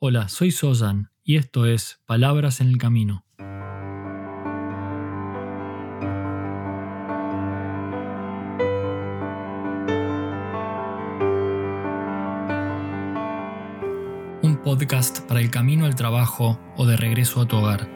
Hola, soy Sosan y esto es Palabras en el Camino. Un podcast para el camino al trabajo o de regreso a tu hogar,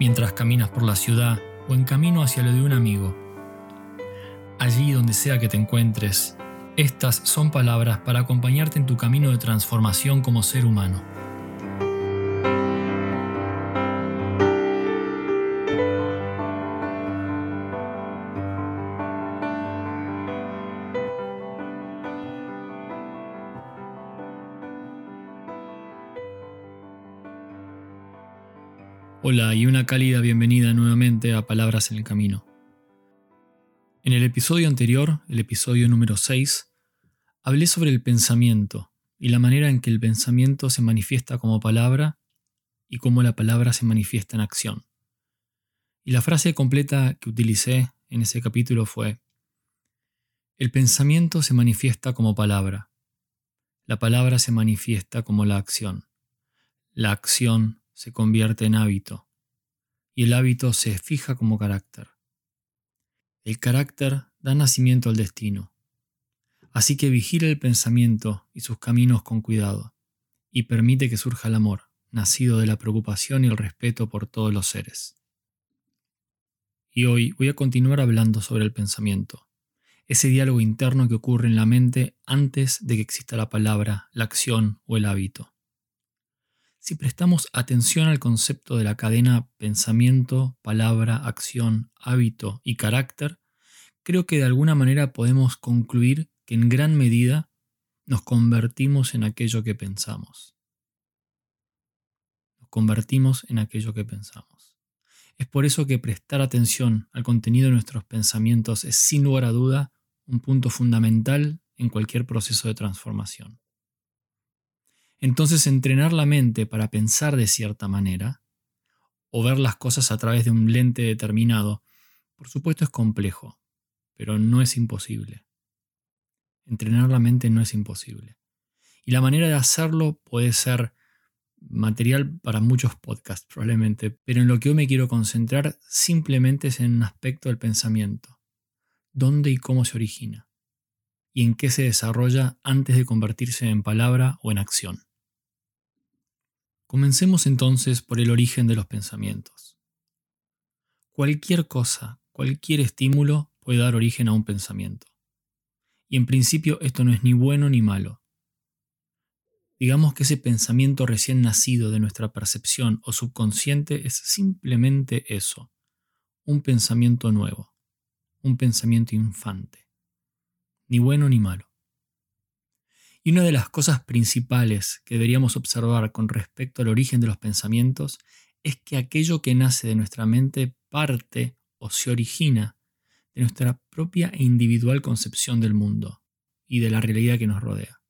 mientras caminas por la ciudad o en camino hacia lo de un amigo. Allí donde sea que te encuentres, estas son palabras para acompañarte en tu camino de transformación como ser humano. Hola y una cálida bienvenida nuevamente a Palabras en el Camino. En el episodio anterior, el episodio número 6, hablé sobre el pensamiento y la manera en que el pensamiento se manifiesta como palabra y cómo la palabra se manifiesta en acción. Y la frase completa que utilicé en ese capítulo fue, el pensamiento se manifiesta como palabra, la palabra se manifiesta como la acción, la acción se convierte en hábito y el hábito se fija como carácter. El carácter da nacimiento al destino. Así que vigila el pensamiento y sus caminos con cuidado, y permite que surja el amor, nacido de la preocupación y el respeto por todos los seres. Y hoy voy a continuar hablando sobre el pensamiento, ese diálogo interno que ocurre en la mente antes de que exista la palabra, la acción o el hábito. Si prestamos atención al concepto de la cadena pensamiento, palabra, acción, hábito y carácter, creo que de alguna manera podemos concluir que en gran medida nos convertimos en aquello que pensamos. Nos convertimos en aquello que pensamos. Es por eso que prestar atención al contenido de nuestros pensamientos es sin lugar a duda un punto fundamental en cualquier proceso de transformación. Entonces entrenar la mente para pensar de cierta manera, o ver las cosas a través de un lente determinado, por supuesto es complejo, pero no es imposible. Entrenar la mente no es imposible. Y la manera de hacerlo puede ser material para muchos podcasts probablemente, pero en lo que hoy me quiero concentrar simplemente es en un aspecto del pensamiento. ¿Dónde y cómo se origina? Y en qué se desarrolla antes de convertirse en palabra o en acción. Comencemos entonces por el origen de los pensamientos. Cualquier cosa, cualquier estímulo puede dar origen a un pensamiento. Y en principio esto no es ni bueno ni malo. Digamos que ese pensamiento recién nacido de nuestra percepción o subconsciente es simplemente eso, un pensamiento nuevo, un pensamiento infante, ni bueno ni malo. Y una de las cosas principales que deberíamos observar con respecto al origen de los pensamientos es que aquello que nace de nuestra mente parte o se origina de nuestra propia e individual concepción del mundo y de la realidad que nos rodea.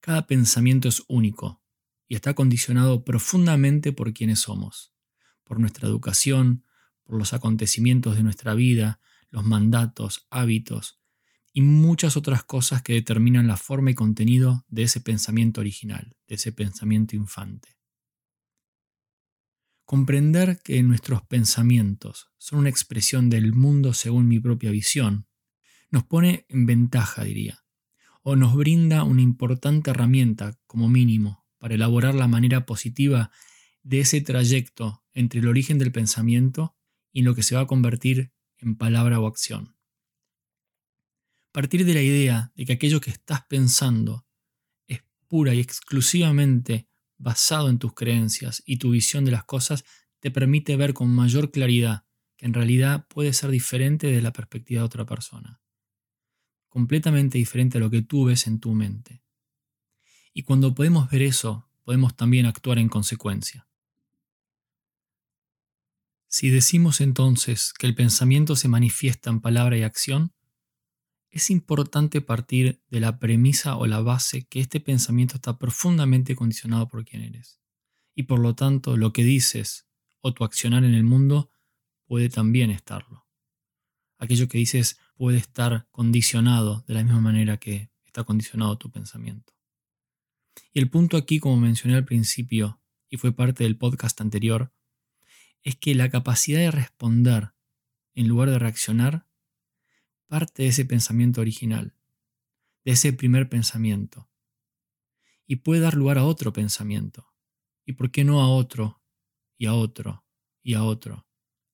Cada pensamiento es único y está condicionado profundamente por quienes somos, por nuestra educación, por los acontecimientos de nuestra vida, los mandatos, hábitos, y muchas otras cosas que determinan la forma y contenido de ese pensamiento original, de ese pensamiento infante. Comprender que nuestros pensamientos son una expresión del mundo según mi propia visión, nos pone en ventaja, diría, o nos brinda una importante herramienta, como mínimo, para elaborar la manera positiva de ese trayecto entre el origen del pensamiento y lo que se va a convertir en palabra o acción partir de la idea de que aquello que estás pensando es pura y exclusivamente basado en tus creencias y tu visión de las cosas, te permite ver con mayor claridad que en realidad puede ser diferente de la perspectiva de otra persona. Completamente diferente a lo que tú ves en tu mente. Y cuando podemos ver eso, podemos también actuar en consecuencia. Si decimos entonces que el pensamiento se manifiesta en palabra y acción, es importante partir de la premisa o la base que este pensamiento está profundamente condicionado por quién eres. Y por lo tanto, lo que dices o tu accionar en el mundo puede también estarlo. Aquello que dices puede estar condicionado de la misma manera que está condicionado tu pensamiento. Y el punto aquí, como mencioné al principio, y fue parte del podcast anterior, es que la capacidad de responder en lugar de reaccionar parte de ese pensamiento original, de ese primer pensamiento, y puede dar lugar a otro pensamiento, y por qué no a otro, y a otro, y a otro,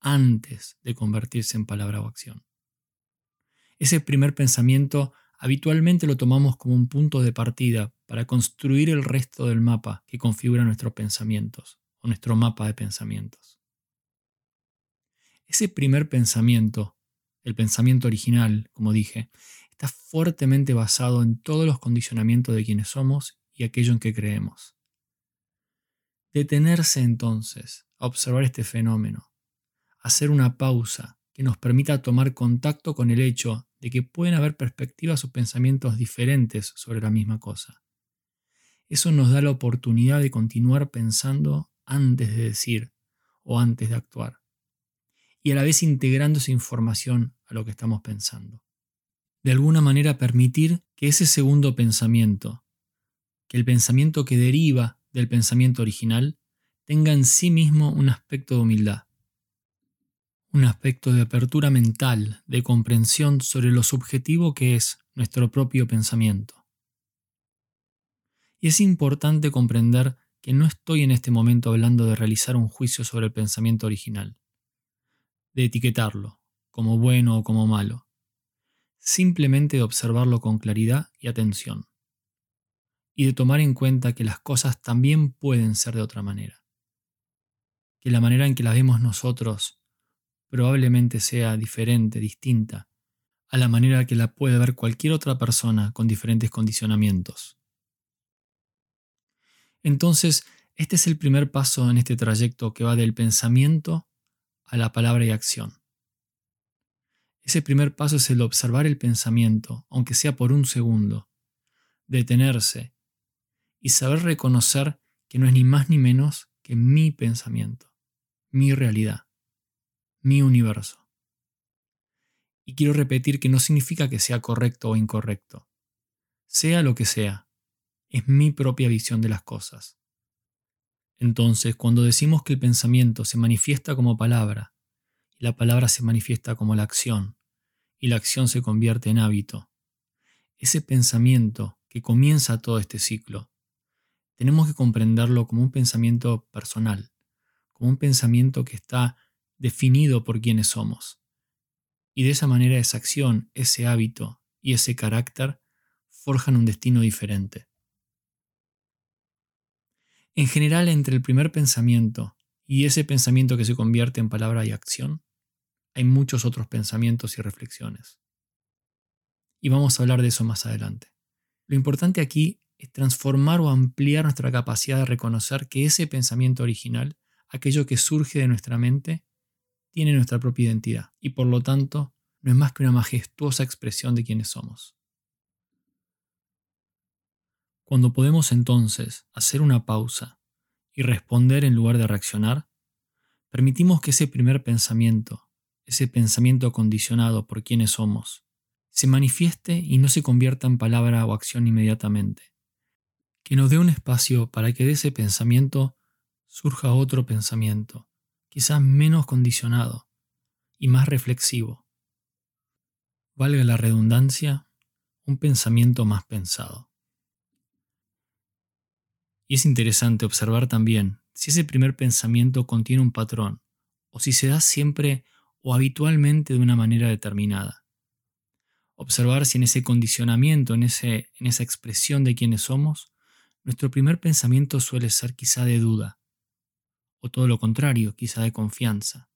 antes de convertirse en palabra o acción. Ese primer pensamiento habitualmente lo tomamos como un punto de partida para construir el resto del mapa que configura nuestros pensamientos o nuestro mapa de pensamientos. Ese primer pensamiento, el pensamiento original, como dije, está fuertemente basado en todos los condicionamientos de quienes somos y aquello en que creemos. Detenerse entonces a observar este fenómeno, hacer una pausa que nos permita tomar contacto con el hecho de que pueden haber perspectivas o pensamientos diferentes sobre la misma cosa. Eso nos da la oportunidad de continuar pensando antes de decir o antes de actuar, y a la vez integrando esa información a lo que estamos pensando. De alguna manera permitir que ese segundo pensamiento, que el pensamiento que deriva del pensamiento original, tenga en sí mismo un aspecto de humildad un aspecto de apertura mental, de comprensión sobre lo subjetivo que es nuestro propio pensamiento. Y es importante comprender que no estoy en este momento hablando de realizar un juicio sobre el pensamiento original, de etiquetarlo como bueno o como malo, simplemente de observarlo con claridad y atención, y de tomar en cuenta que las cosas también pueden ser de otra manera, que la manera en que las vemos nosotros probablemente sea diferente, distinta, a la manera que la puede ver cualquier otra persona con diferentes condicionamientos. Entonces, este es el primer paso en este trayecto que va del pensamiento a la palabra y acción. Ese primer paso es el observar el pensamiento, aunque sea por un segundo, detenerse y saber reconocer que no es ni más ni menos que mi pensamiento, mi realidad mi universo. Y quiero repetir que no significa que sea correcto o incorrecto. Sea lo que sea, es mi propia visión de las cosas. Entonces, cuando decimos que el pensamiento se manifiesta como palabra, y la palabra se manifiesta como la acción, y la acción se convierte en hábito, ese pensamiento que comienza todo este ciclo, tenemos que comprenderlo como un pensamiento personal, como un pensamiento que está definido por quienes somos. Y de esa manera esa acción, ese hábito y ese carácter forjan un destino diferente. En general, entre el primer pensamiento y ese pensamiento que se convierte en palabra y acción, hay muchos otros pensamientos y reflexiones. Y vamos a hablar de eso más adelante. Lo importante aquí es transformar o ampliar nuestra capacidad de reconocer que ese pensamiento original, aquello que surge de nuestra mente, tiene nuestra propia identidad y por lo tanto no es más que una majestuosa expresión de quienes somos. Cuando podemos entonces hacer una pausa y responder en lugar de reaccionar, permitimos que ese primer pensamiento, ese pensamiento condicionado por quienes somos, se manifieste y no se convierta en palabra o acción inmediatamente. Que nos dé un espacio para que de ese pensamiento surja otro pensamiento, quizás menos condicionado y más reflexivo. Valga la redundancia, un pensamiento más pensado. Y es interesante observar también si ese primer pensamiento contiene un patrón o si se da siempre o habitualmente de una manera determinada. Observar si en ese condicionamiento, en, en esa expresión de quienes somos, nuestro primer pensamiento suele ser quizá de duda, o todo lo contrario, quizá de confianza.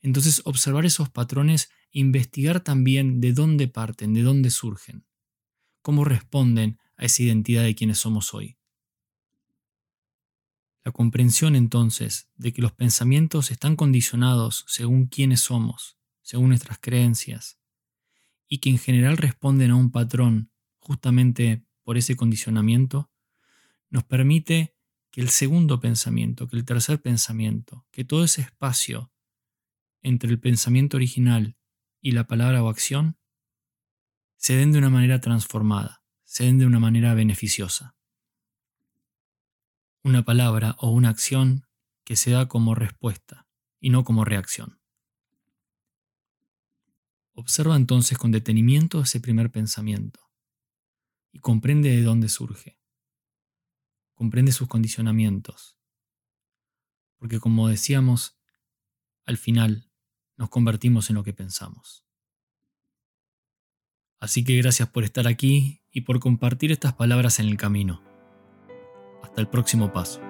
Entonces observar esos patrones e investigar también de dónde parten, de dónde surgen, cómo responden a esa identidad de quienes somos hoy. La comprensión entonces de que los pensamientos están condicionados según quiénes somos, según nuestras creencias, y que en general responden a un patrón justamente por ese condicionamiento, nos permite que el segundo pensamiento, que el tercer pensamiento, que todo ese espacio entre el pensamiento original y la palabra o acción se den de una manera transformada, se den de una manera beneficiosa. Una palabra o una acción que se da como respuesta y no como reacción. Observa entonces con detenimiento ese primer pensamiento y comprende de dónde surge. Comprende sus condicionamientos. Porque como decíamos, al final nos convertimos en lo que pensamos. Así que gracias por estar aquí y por compartir estas palabras en el camino. El próximo paso.